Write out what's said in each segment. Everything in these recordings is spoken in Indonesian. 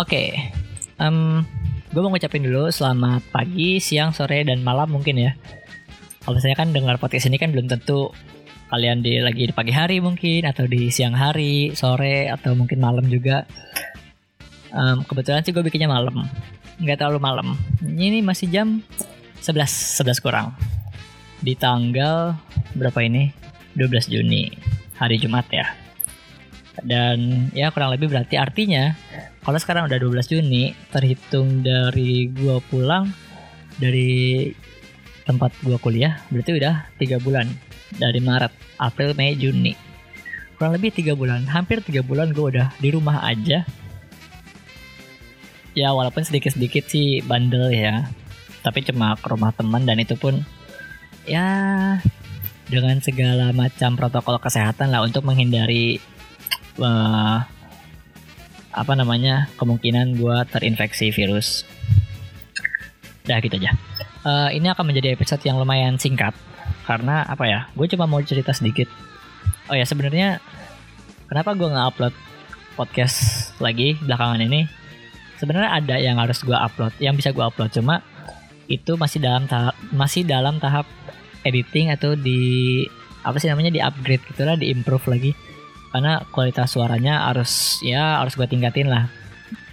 Oke, um, gue mau ngucapin dulu selamat pagi, siang, sore, dan malam mungkin ya. Kalau misalnya kan dengar podcast ini kan belum tentu kalian di lagi di pagi hari mungkin atau di siang hari, sore atau mungkin malam juga. Um, kebetulan sih gue bikinnya malam, nggak terlalu malam. Ini masih jam 11 11 kurang di tanggal berapa ini? 12 Juni, hari Jumat ya. Dan ya kurang lebih berarti artinya kalau sekarang udah 12 Juni, terhitung dari gua pulang dari tempat gua kuliah, berarti udah tiga bulan dari Maret, April, Mei, Juni. Kurang lebih tiga bulan, hampir tiga bulan gue udah di rumah aja. Ya walaupun sedikit-sedikit sih bandel ya, tapi cuma ke rumah teman dan itu pun ya dengan segala macam protokol kesehatan lah untuk menghindari uh, apa namanya kemungkinan gue terinfeksi virus. Dah gitu aja. Uh, ini akan menjadi episode yang lumayan singkat karena apa ya? Gue cuma mau cerita sedikit. Oh ya sebenarnya kenapa gue nggak upload podcast lagi belakangan ini? Sebenarnya ada yang harus gue upload, yang bisa gue upload cuma itu masih dalam tahap masih dalam tahap editing atau di apa sih namanya di upgrade gitulah, di improve lagi karena kualitas suaranya harus ya harus gue tingkatin lah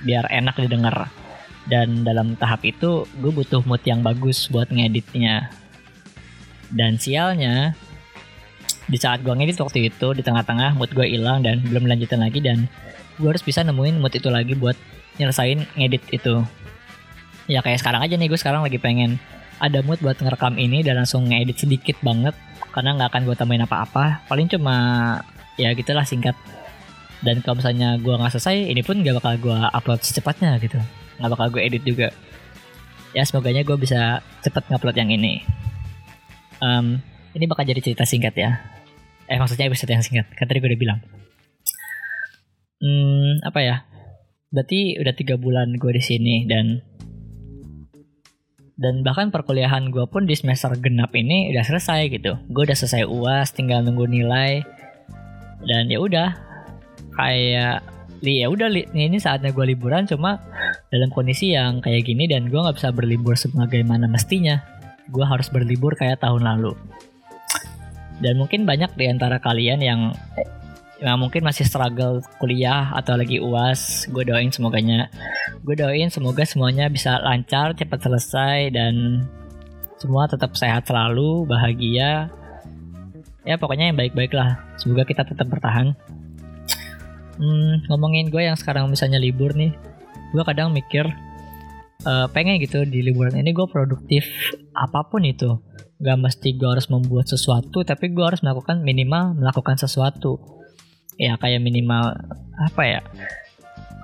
biar enak didengar. Dan dalam tahap itu gue butuh mood yang bagus buat ngeditnya. Dan sialnya di saat gue ngedit waktu itu di tengah-tengah mood gue hilang dan belum lanjutin lagi dan gue harus bisa nemuin mood itu lagi buat nyelesain ngedit itu. Ya kayak sekarang aja nih gue sekarang lagi pengen ada mood buat ngerekam ini dan langsung ngedit sedikit banget karena nggak akan gue tambahin apa-apa. Paling cuma ya gitulah singkat. Dan kalau misalnya gue nggak selesai ini pun gak bakal gue upload secepatnya gitu. Nggak bakal gue edit juga. Ya semoga gue bisa cepet ngupload yang ini. Um, ini bakal jadi cerita singkat ya. Eh maksudnya episode yang singkat. Kan tadi gue udah bilang. Hmm, apa ya? Berarti udah tiga bulan gue di sini dan dan bahkan perkuliahan gue pun di semester genap ini udah selesai gitu. Gue udah selesai uas tinggal nunggu nilai dan ya udah kayak li ya udah ini saatnya gue liburan cuma dalam kondisi yang kayak gini dan gue nggak bisa berlibur sebagaimana mestinya gue harus berlibur kayak tahun lalu. Dan mungkin banyak di antara kalian yang yang mungkin masih struggle kuliah atau lagi uas gue doain semoganya. Gue doain semoga semuanya bisa lancar cepat selesai dan semua tetap sehat selalu bahagia ya pokoknya yang baik-baik lah. Semoga kita tetap bertahan. Hmm, ngomongin gue yang sekarang misalnya libur nih gue kadang mikir uh, pengen gitu di liburan ini gue produktif apa pun itu. Gak mesti gue harus membuat sesuatu tapi gue harus melakukan minimal melakukan sesuatu. Ya kayak minimal apa ya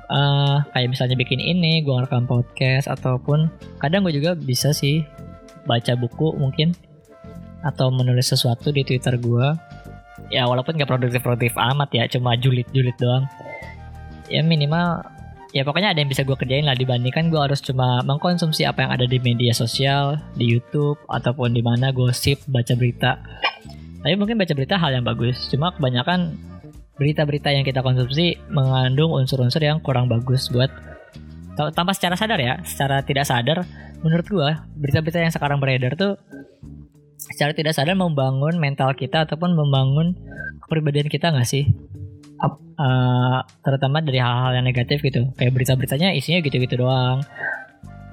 uh, kayak misalnya bikin ini gue ngerekam podcast ataupun kadang gue juga bisa sih baca buku mungkin atau menulis sesuatu di Twitter gue ya walaupun gak produktif-produktif amat ya cuma julid-julid doang. Ya minimal ya pokoknya ada yang bisa gue kerjain lah dibandingkan gue harus cuma mengkonsumsi apa yang ada di media sosial di YouTube ataupun di mana gosip baca berita. Tapi mungkin baca berita hal yang bagus cuma kebanyakan berita-berita yang kita konsumsi mengandung unsur-unsur yang kurang bagus buat tanpa secara sadar ya secara tidak sadar menurut gue berita-berita yang sekarang beredar tuh secara tidak sadar membangun mental kita ataupun membangun kepribadian kita nggak sih? Uh, terutama dari hal-hal yang negatif gitu. Kayak berita-beritanya isinya gitu-gitu doang.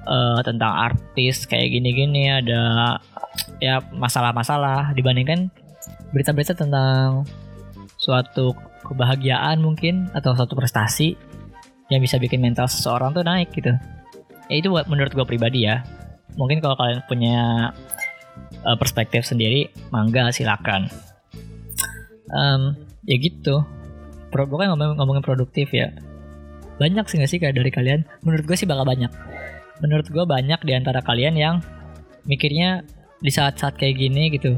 Uh, tentang artis kayak gini-gini ada ya masalah-masalah. Dibandingkan berita-berita tentang suatu kebahagiaan mungkin atau suatu prestasi yang bisa bikin mental seseorang tuh naik gitu. Ya itu menurut gue pribadi ya. Mungkin kalau kalian punya uh, perspektif sendiri, mangga silakan. Um, ya gitu. Pro, pokoknya ngomong, ngomongin produktif ya. Banyak sih gak sih kayak dari kalian? Menurut gue sih bakal banyak. Menurut gue banyak di antara kalian yang mikirnya di saat-saat kayak gini gitu.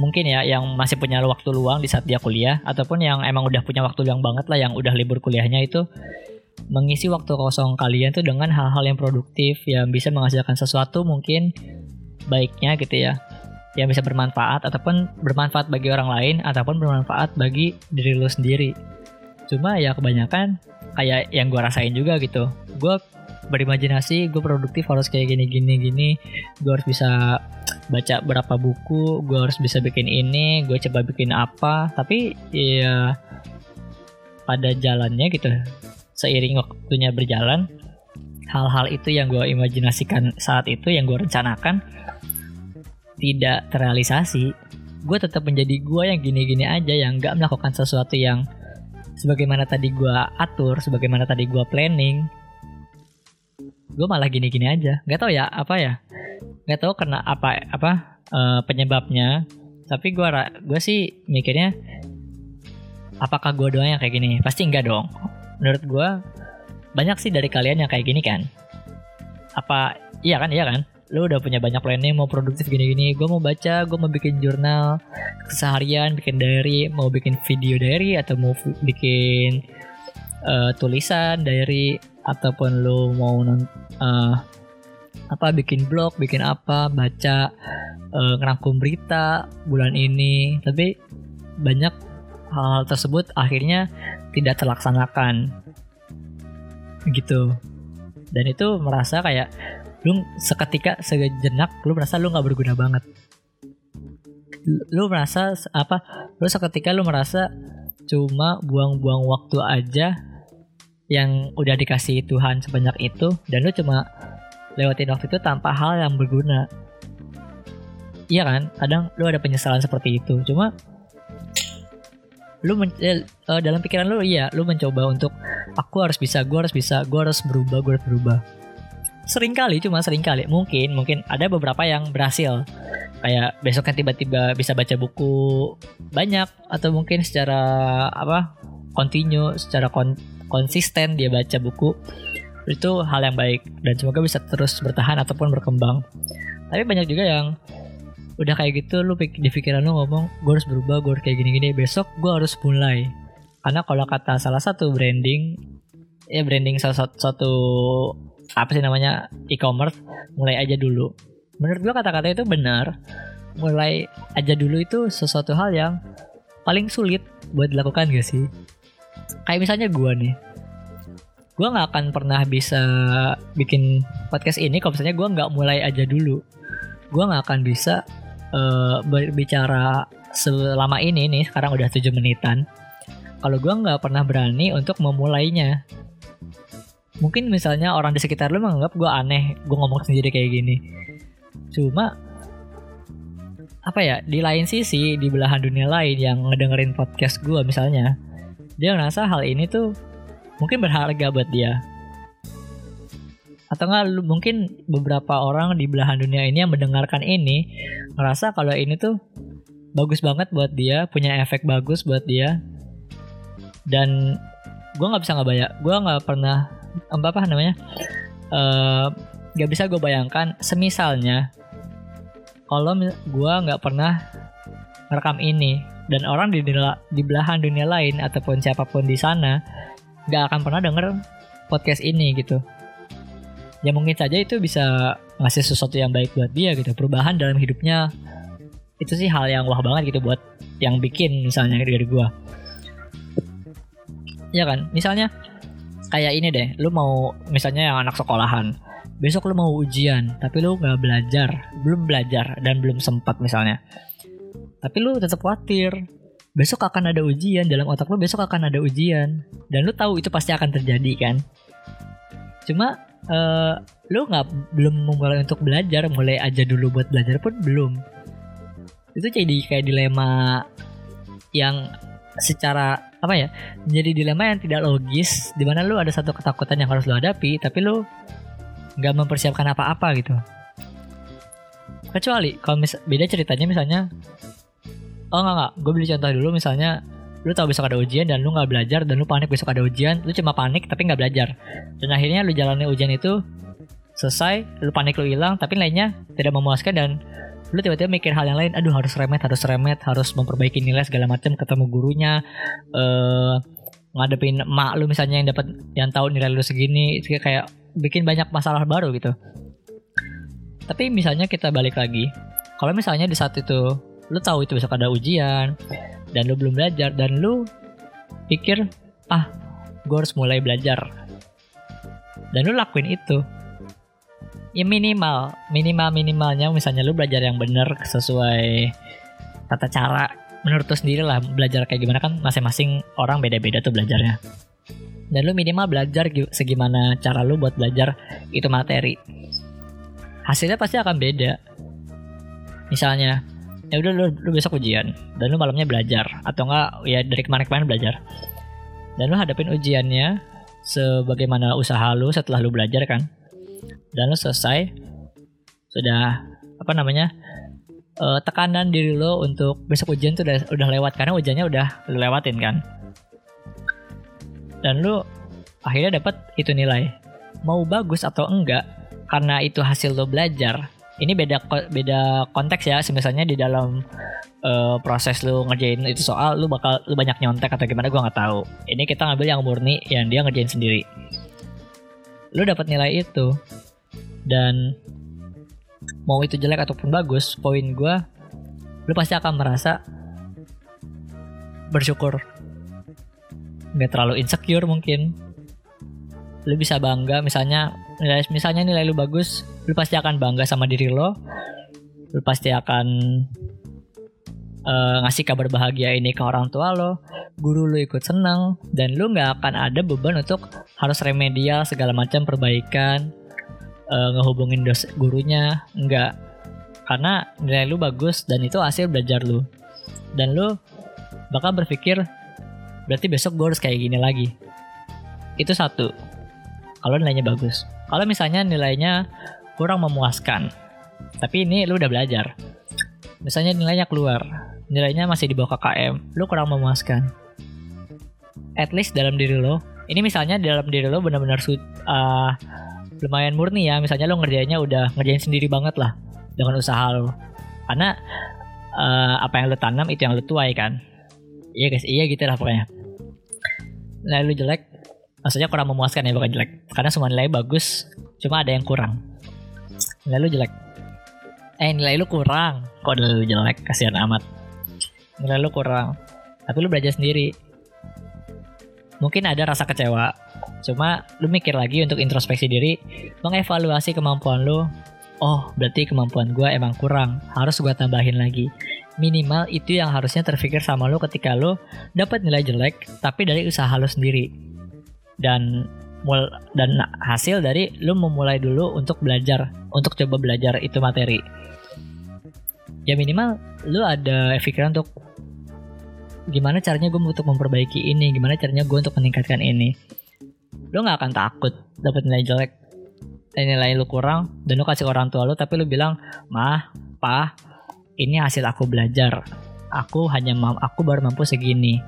Mungkin ya yang masih punya waktu luang di saat dia kuliah ataupun yang emang udah punya waktu luang banget lah yang udah libur kuliahnya itu mengisi waktu kosong kalian tuh dengan hal-hal yang produktif yang bisa menghasilkan sesuatu mungkin baiknya gitu ya. Yang bisa bermanfaat ataupun bermanfaat bagi orang lain ataupun bermanfaat bagi diri lo sendiri. Cuma ya kebanyakan kayak yang gue rasain juga gitu. Gue berimajinasi gue produktif harus kayak gini gini gini. Gue harus bisa baca berapa buku gue harus bisa bikin ini gue coba bikin apa. Tapi ya pada jalannya gitu seiring waktunya berjalan hal-hal itu yang gue imajinasikan saat itu yang gue rencanakan tidak terrealisasi. Gue tetap menjadi gue yang gini-gini aja yang gak melakukan sesuatu yang sebagaimana tadi gue atur sebagaimana tadi gue planning. Gue malah gini-gini aja. Nggak tahu ya apa ya? Nggak tahu karena apa apa uh, penyebabnya. Tapi gue gue sih mikirnya apakah gue doang yang kayak gini? Pasti enggak dong. Menurut gue banyak sih dari kalian yang kayak gini kan? Apa iya kan? Iya kan? Lu udah punya banyak planning mau produktif gini-gini. Gue mau baca gue mau bikin jurnal keseharian bikin diary. Mau bikin video diary atau mau bikin uh, tulisan diary. Ataupun lu mau uh, apa bikin blog bikin apa baca uh, ngerangkum berita bulan ini. Tapi banyak hal-hal tersebut akhirnya tidak terlaksanakan gitu. Dan itu merasa kayak lu seketika sejenak lu merasa lu nggak berguna banget. Lu merasa apa lu seketika lu merasa cuma buang-buang waktu aja yang udah dikasih Tuhan sebanyak itu dan lu cuma lewatin waktu itu tanpa hal yang berguna. Iya kan? Kadang lu ada penyesalan seperti itu. Cuma lu men eh dalam pikiran lu iya lu mencoba untuk aku harus bisa gue harus bisa gue harus berubah gue harus berubah. Sering kali cuma sering kali mungkin mungkin ada beberapa yang berhasil. Kayak besoknya tiba-tiba bisa baca buku banyak atau mungkin secara apa continue secara kon konsisten dia baca buku itu hal yang baik. Dan semoga bisa terus bertahan ataupun berkembang. Tapi banyak juga yang udah kayak gitu lu di pikiran lu ngomong gue harus berubah gue harus kayak gini-gini besok gue harus mulai. Karena kalau kata salah satu branding ya branding salah satu, satu apa sih namanya e-commerce mulai aja dulu. Menurut gua kata-kata itu benar. Mulai aja dulu itu sesuatu hal yang paling sulit buat dilakukan gak sih? Kayak misalnya gua nih. Gua nggak akan pernah bisa bikin podcast ini kalau misalnya gua nggak mulai aja dulu. Gua nggak akan bisa uh, berbicara selama ini nih sekarang udah 7 menitan. Kalau gua nggak pernah berani untuk memulainya. Mungkin misalnya orang di sekitar lu menganggap gue aneh gue ngomong sendiri kayak gini. Cuma apa ya di lain sisi di belahan dunia lain yang ngedengerin podcast gue misalnya dia ngerasa hal ini tuh mungkin berharga buat dia atau enggak mungkin beberapa orang di belahan dunia ini yang mendengarkan ini ngerasa kalau ini tuh bagus banget buat dia punya efek bagus buat dia. Dan gue nggak bisa nggak banyak gue nggak pernah apa apa namanya uh, eh, gak bisa gue bayangkan semisalnya kalau gue nggak pernah merekam ini dan orang di, di belahan dunia lain ataupun siapa pun di sana nggak akan pernah denger podcast ini gitu ya mungkin saja itu bisa ngasih sesuatu yang baik buat dia gitu perubahan dalam hidupnya. Itu sih hal yang wah banget gitu buat yang bikin misalnya dari gue ya kan? Misalnya kayak ini deh lu mau misalnya yang anak sekolahan. Besok lu mau ujian tapi lu nggak belajar belum belajar dan belum sempat misalnya. Tapi lu tetap khawatir besok akan ada ujian dalam otak lu besok akan ada ujian. Dan lu tahu itu pasti akan terjadi kan? Cuma uh, lu nggak belum memulai untuk belajar mulai aja dulu buat belajar pun belum. Itu jadi kayak dilema yang secara apa ya menjadi dilema yang tidak logis di mana lu ada satu ketakutan yang harus lu hadapi tapi lu nggak mempersiapkan apa-apa gitu. Kecuali kalau beda ceritanya misalnya oh nggak nggak gue beli contoh dulu misalnya lu tahu besok ada ujian dan lu nggak belajar dan lu panik besok ada ujian. Lu cuma panik tapi nggak belajar. Dan akhirnya lu jalani ujian itu selesai lu panik lu hilang tapi lainnya tidak memuaskan dan lu tiba-tiba mikir hal yang lain. Aduh harus remet harus remet harus memperbaiki nilai segala macam ketemu gurunya eh ngadepin emak lu misalnya yang dapat yang tahu nilai lu segini kayak bikin banyak masalah baru gitu. Tapi misalnya kita balik lagi kalau misalnya di saat itu lu tahu itu besok ada ujian dan lu belum belajar. Dan lu pikir ah gue harus mulai belajar. Dan lu lakuin itu. Ya minimal minimal minimalnya misalnya lu belajar yang bener sesuai tata cara. Menurut lu sendiri lah belajar kayak gimana kan masing-masing orang beda-beda tuh belajarnya. Dan lu minimal belajar segimana cara lu buat belajar itu materi. Hasilnya pasti akan beda. Misalnya ya udah lu, lu besok ujian dan lu malamnya belajar. Atau enggak ya dari kemarin-kemarin belajar. Dan lu hadapin ujiannya sebagaimana usaha lu setelah lu belajar kan. Dan lo selesai sudah apa namanya uh, tekanan diri lo untuk besok ujian tuh udah udah lewat karena ujiannya udah lo lewatin kan. Dan lo akhirnya dapat itu nilai mau bagus atau enggak karena itu hasil lo belajar ini beda beda konteks ya. Misalnya di dalam uh, proses lu ngerjain itu soal lu bakal lu banyak nyontek atau gimana gue nggak tahu. Ini kita ngambil yang murni yang dia ngerjain sendiri. Lu dapat nilai itu. Dan mau itu jelek ataupun bagus poin gue lu pasti akan merasa bersyukur. Nggak terlalu insecure mungkin. Lu bisa bangga misalnya nilai misalnya nilai lu bagus lu pasti akan bangga sama diri lo. Lu pasti akan uh, ngasih kabar bahagia ini ke orang tua lo. Guru lu ikut senang dan lu nggak akan ada beban untuk harus remedial segala macam perbaikan uh, ngehubungin dos gurunya. Enggak karena nilai lu bagus dan itu hasil belajar lu. Dan lu bakal berpikir berarti besok gue harus kayak gini lagi. Itu satu. Kalau nilainya bagus kalau misalnya nilainya kurang memuaskan tapi ini lu udah belajar. Misalnya nilainya keluar nilainya masih di bawah KKM lu kurang memuaskan. At least dalam diri lo ini misalnya dalam diri lo benar-benar uh, lumayan murni ya. Misalnya lo ngerjainnya udah ngerjain sendiri banget lah dengan usaha lo karena uh, apa yang lo tanam itu yang lo tuai kan. Iya guys iya gitu lah pokoknya. Nilai lo jelek maksudnya kurang memuaskan ya bukan jelek. Karena semua nilai bagus cuma ada yang kurang. Nilai lo jelek. Eh nilai lo kurang. Kok nilai lo jelek? Kasihan amat. Nilai lo kurang. Tapi lo belajar sendiri. Mungkin ada rasa kecewa. Cuma lu mikir lagi untuk introspeksi diri, mengevaluasi kemampuan lu. Oh, berarti kemampuan gue emang kurang, harus gue tambahin lagi. Minimal itu yang harusnya terpikir sama lu ketika lu dapat nilai jelek, tapi dari usaha lu sendiri. Dan mul dan hasil dari lu memulai dulu untuk belajar, untuk coba belajar itu materi. Ya minimal lu ada pikiran untuk gimana caranya gue untuk memperbaiki ini, gimana caranya gue untuk meningkatkan ini. Lu nggak akan takut dapat nilai jelek dan nilai lu kurang dan lu kasih orang tua lu tapi lu bilang mah pa ini hasil aku belajar. Aku hanya mam aku baru mampu segini.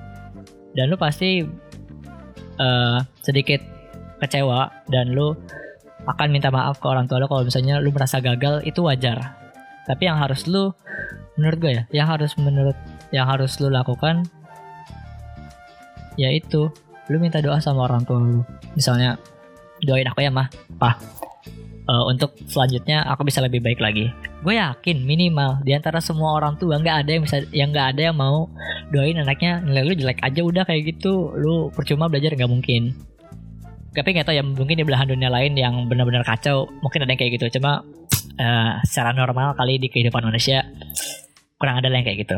Dan lu pasti uh, sedikit kecewa dan lu akan minta maaf ke orang tua lu kalau misalnya lu merasa gagal itu wajar. Tapi yang harus lu menurut gue ya yang harus menurut yang harus lu lakukan yaitu lu minta doa sama orang tua lu. Misalnya doain aku ya mah pak uh, untuk selanjutnya aku bisa lebih baik lagi gue yakin minimal di antara semua orang tua nggak ada yang bisa yang nggak ada yang mau doain anaknya nilai lu jelek aja udah kayak gitu lu percuma belajar. Nggak mungkin. Tapi nggak tahu ya mungkin di belahan dunia lain yang benar-benar kacau mungkin ada yang kayak gitu. Cuma uh, secara normal kali di kehidupan manusia kurang ada yang kayak gitu.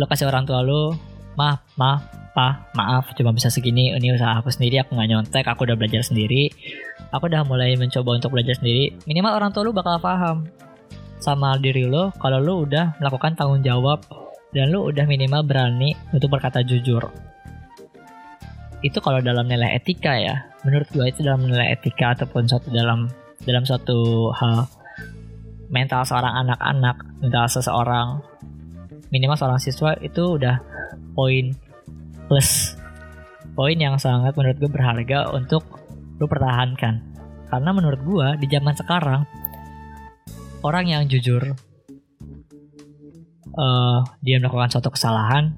Lo kasih orang tua lo maaf maaf pa maaf cuma bisa segini ini usaha aku sendiri aku nggak nyontek aku udah belajar sendiri. Aku udah mulai mencoba untuk belajar sendiri. Minimal orang tua lu bakal paham sama diri lo kalau lu udah melakukan tanggung jawab dan lu udah minimal berani untuk berkata jujur. Itu kalau dalam nilai etika ya. Menurut gue itu dalam nilai etika ataupun suatu dalam dalam suatu hal mental seorang anak-anak mental seseorang minimal seorang siswa itu udah poin plus. Poin yang sangat menurut gue berharga untuk lu pertahankan. Karena menurut gue di zaman sekarang orang yang jujur uh, dia melakukan suatu kesalahan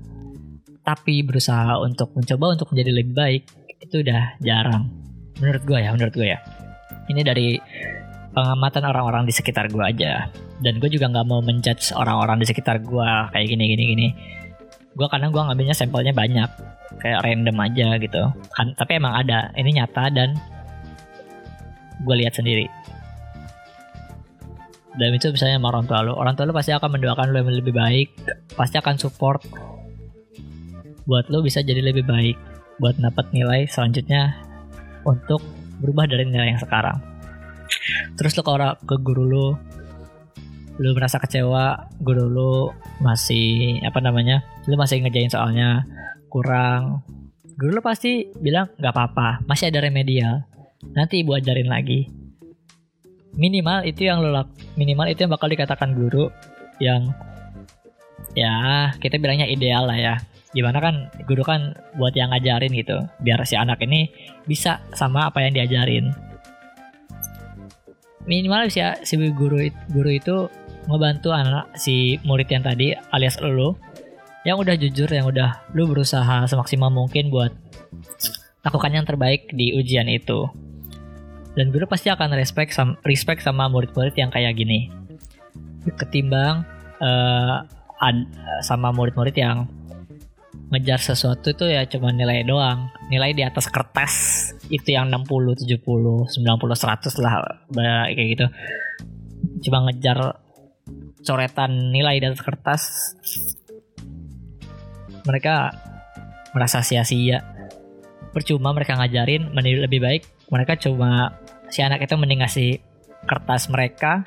tapi berusaha untuk mencoba untuk menjadi lebih baik itu udah jarang. Menurut gue ya menurut gue ya. Ini dari pengamatan orang-orang di sekitar gue aja. Dan gue juga nggak mau menjudge orang-orang di sekitar gue kayak gini gini gini gue karena gue ngambilnya sampelnya banyak kayak random aja gitu. Kan tapi emang ada ini nyata dan gue lihat sendiri. Dan itu misalnya sama orang tua lu orang tua lu pasti akan mendoakan lu yang lebih baik pasti akan support buat lu bisa jadi lebih baik buat dapat nilai selanjutnya untuk berubah dari nilai yang sekarang. Terus lu ke orang ke guru lu lu merasa kecewa guru lu masih apa namanya lu masih ngerjain soalnya kurang guru lu pasti bilang nggak apa-apa masih ada remedial nanti ibu ajarin lagi. Minimal itu yang lo lak minimal itu yang bakal dikatakan guru yang ya kita bilangnya ideal lah ya. Gimana kan guru kan buat yang ngajarin gitu biar si anak ini bisa sama apa yang diajarin. Minimal sih ya, si guru guru itu ngebantu anak si murid yang tadi alias lo yang udah jujur yang udah lu berusaha semaksimal mungkin buat lakukan yang terbaik di ujian itu. Dan guru pasti akan respect sama respect sama murid-murid yang kayak gini. Ketimbang uh, ad, sama murid-murid yang ngejar sesuatu itu ya cuma nilai doang. Nilai di atas kertas itu yang 60 70 90 100 lah kayak gitu. Cuma ngejar coretan nilai di atas kertas mereka merasa sia-sia. Percuma mereka ngajarin lebih baik. Mereka cuma si anak itu mending ngasih kertas mereka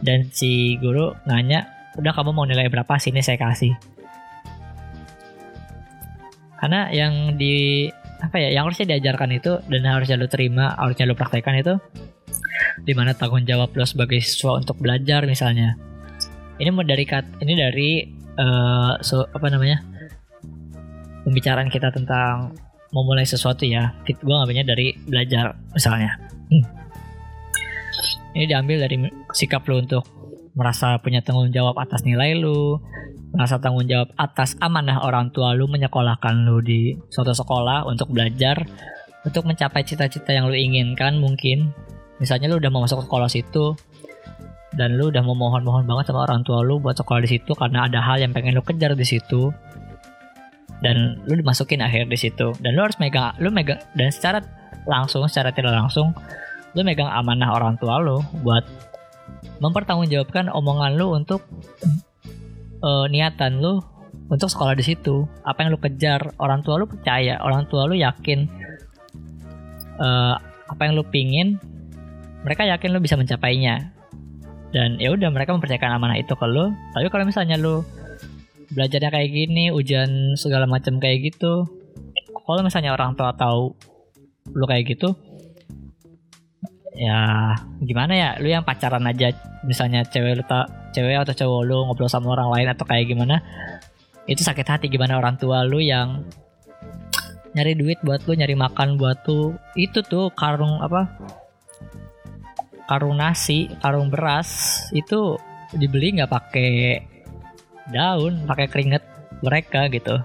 dan si guru nanya udah kamu mau nilai berapa? Sini saya kasih. Karena yang di apa ya yang harusnya diajarkan itu dan harusnya lu terima harusnya lu praktekkan itu di mana tanggung jawab lo sebagai siswa untuk belajar misalnya ini dari kat ini dari uh, so, apa namanya pembicaraan kita tentang memulai sesuatu ya gue ngambilnya dari belajar misalnya Hmm. Ini diambil dari sikap lu untuk merasa punya tanggung jawab atas nilai lu, merasa tanggung jawab atas amanah orang tua lu menyekolahkan lu di suatu sekolah untuk belajar, untuk mencapai cita-cita yang lu inginkan mungkin. Misalnya lu udah mau masuk sekolah situ, dan lu udah memohon-mohon banget sama orang tua lu buat sekolah di situ karena ada hal yang pengen lu kejar di situ. Dan lu dimasukin akhir di situ. Dan lu harus megang lu megang dan secara langsung secara tidak langsung lu megang amanah orang tua lu buat mempertanggungjawabkan omongan lu untuk uh, niatan lu untuk sekolah di situ. Apa yang lu kejar orang tua lu percaya orang tua lu yakin uh, apa yang lu pingin mereka yakin lu bisa mencapainya dan ya udah mereka mempercayakan amanah itu ke lu. Tapi kalau misalnya lu belajarnya kayak gini ujian segala macam kayak gitu kalau misalnya orang tua tahu lu kayak gitu ya gimana ya? Lu yang pacaran aja misalnya cewek lu tak cewek atau cowok lu ngobrol sama orang lain atau kayak gimana itu sakit hati gimana orang tua lu yang nyari duit buat lu nyari makan buat tuh itu tuh karung apa karung nasi karung beras itu dibeli nggak pakai daun pakai keringet mereka gitu.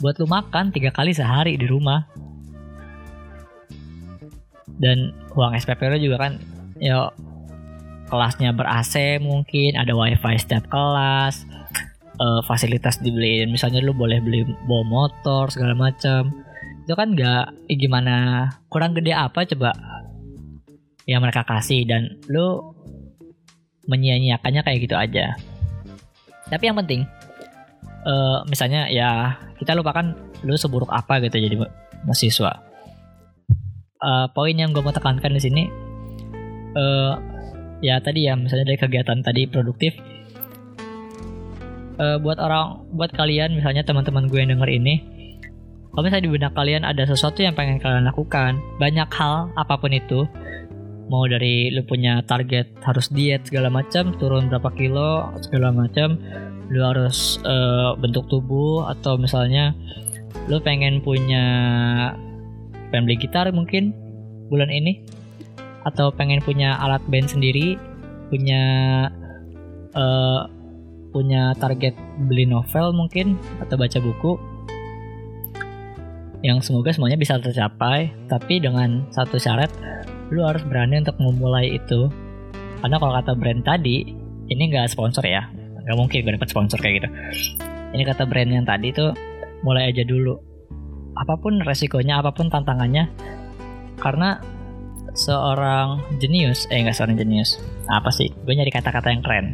Buat lu makan tiga kali sehari di rumah. Dan uang SPP lo juga kan ya kelasnya ber AC mungkin ada wifi setiap kelas uh, fasilitas dibeliin. Misalnya lu boleh beli bawa motor segala macam. Itu kan nggak gimana kurang gede apa coba yang mereka kasih dan lu menyia-nyiakannya kayak gitu aja. Tapi yang penting uh, misalnya ya kita lupakan lu seburuk apa gitu jadi mahasiswa. Uh, poin yang gue mau tekankan di sini uh, ya tadi ya misalnya dari kegiatan tadi produktif uh, buat orang buat kalian misalnya teman-teman gue yang denger ini kalau misalnya di benak kalian ada sesuatu yang pengen kalian lakukan banyak hal apa pun itu mau dari lu punya target harus diet segala macam turun berapa kilo segala macam lu harus uh, bentuk tubuh atau misalnya lu pengen punya pengen beli gitar mungkin bulan ini atau pengen punya alat band sendiri punya uh, punya target beli novel mungkin atau baca buku yang semoga semuanya bisa tercapai tapi dengan satu syarat lu harus berani untuk memulai itu. Karena kalau kata brand tadi ini nggak sponsor ya. Nggak mungkin gue dapat sponsor kayak gitu. Ini kata brand yang tadi tuh mulai aja dulu. Apa pun resikonya apa pun tantangannya karena seorang jenius eh enggak seorang jenius. Apa sih? Gue nyari kata-kata yang keren.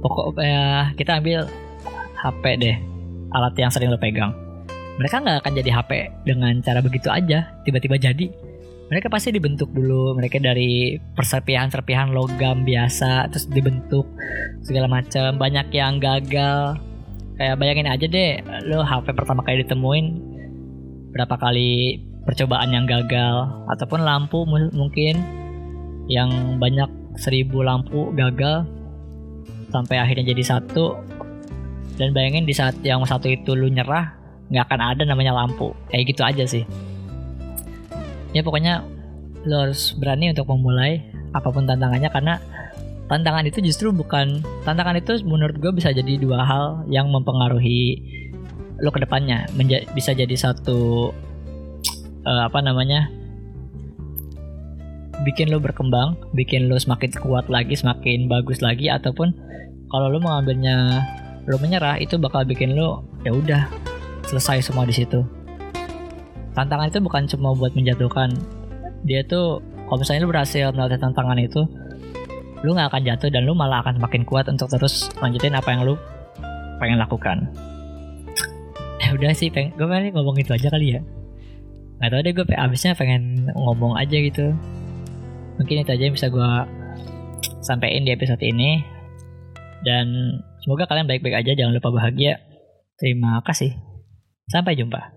Pokok ya kita ambil HP deh. Alat yang sering lo pegang mereka nggak akan jadi HP dengan cara begitu aja tiba-tiba jadi. Mereka pasti dibentuk dulu mereka dari perserpihan-serpihan logam biasa terus dibentuk segala macam. Banyak yang gagal. Kayak bayangin aja deh lo HP pertama kali ditemuin berapa kali percobaan yang gagal ataupun lampu mungkin yang banyak seribu lampu gagal sampai akhirnya jadi satu. Dan bayangin di saat yang satu itu lu nyerah nggak akan ada namanya lampu. Kayak gitu aja sih. Ya pokoknya lo harus berani untuk memulai apa pun tantangannya karena tantangan itu justru bukan tantangan itu menurut gue bisa jadi dua hal yang mempengaruhi lo ke depannya. Bisa jadi satu uh, apa namanya bikin lo berkembang bikin lo semakin kuat lagi semakin bagus lagi ataupun kalau lo mengambilnya lo menyerah itu bakal bikin lo ya udah selesai semua di situ. Tantangan itu bukan cuma buat menjatuhkan. Dia tuh kalau misalnya lu berhasil melalui tantangan itu lu nggak akan jatuh dan lu malah akan semakin kuat untuk terus lanjutin apa yang lu pengen lakukan. Ya udah sih pengen gue pengen ngomong itu aja kali ya. Nggak tau deh gue abisnya pengen ngomong aja gitu. Mungkin itu aja yang bisa gue sampein di episode ini. Dan semoga kalian baik-baik aja jangan lupa bahagia. Terima kasih sampai jumpa